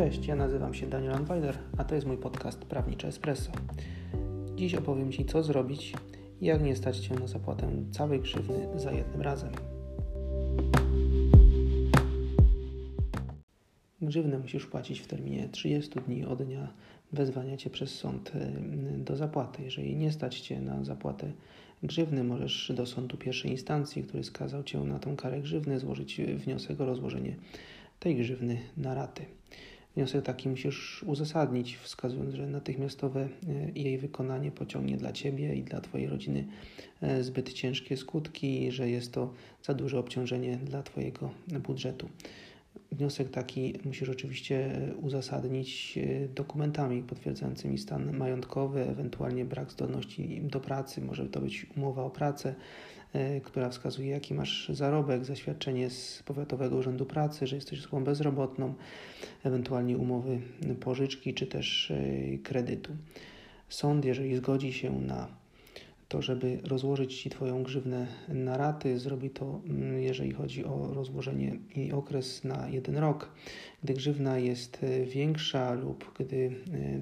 Cześć, ja nazywam się Daniel Anweiler, a to jest mój podcast Prawnicze Espresso. Dziś opowiem Ci, co zrobić i jak nie stać Cię na zapłatę całej krzywdy za jednym razem. Grzywnę musisz płacić w terminie 30 dni od dnia wezwania Cię przez sąd y, do zapłaty. Jeżeli nie stać Cię na zapłatę grzywny, możesz do sądu pierwszej instancji, który skazał Cię na tą karę grzywny, złożyć wniosek o rozłożenie tej grzywny na raty. Wniosek taki musisz uzasadnić, wskazując, że natychmiastowe e, jej wykonanie pociągnie dla Ciebie i dla Twojej rodziny e, zbyt ciężkie skutki, że jest to za duże obciążenie dla Twojego budżetu. Wniosek taki musisz oczywiście e, uzasadnić dokumentami potwierdzającymi stan majątkowy, ewentualnie brak zdolności do pracy, może to być umowa o pracę, E, która wskazuje, jaki masz zarobek, zaświadczenie z Powiatowego Urzędu Pracy, że jesteś osobą bezrobotną, ewentualnie umowy pożyczki czy też e, kredytu. Sąd, jeżeli zgodzi się na to, żeby rozłożyć Ci Twoją grzywnę na raty, zrobi to, mm, jeżeli chodzi o rozłożenie i okres na jeden rok. Gdy grzywna jest e, większa lub gdy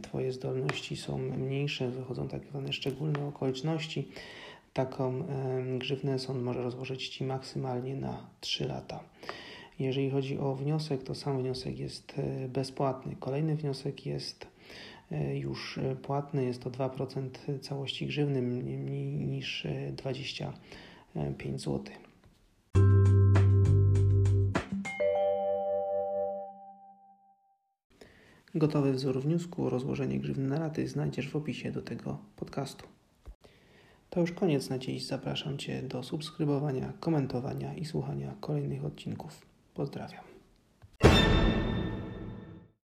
Twoje zdolności są mniejsze, wychodzą tak zwane szczególne okoliczności, taką grzywnę sąd może rozłożyć Ci maksymalnie na 3 lata. Jeżeli chodzi o wniosek, to sam wniosek jest e, bezpłatny. Kolejny wniosek jest e, już e, płatny, jest to 2% całości grzywny, mniej niż 25 zł. Gotowy wzór wniosku o rozłożenie grzywny na raty znajdziesz w opisie do tego podcastu. To już koniec na dziś. Zapraszam Cię do subskrybowania, komentowania i słuchania kolejnych odcinków. Pozdrawiam.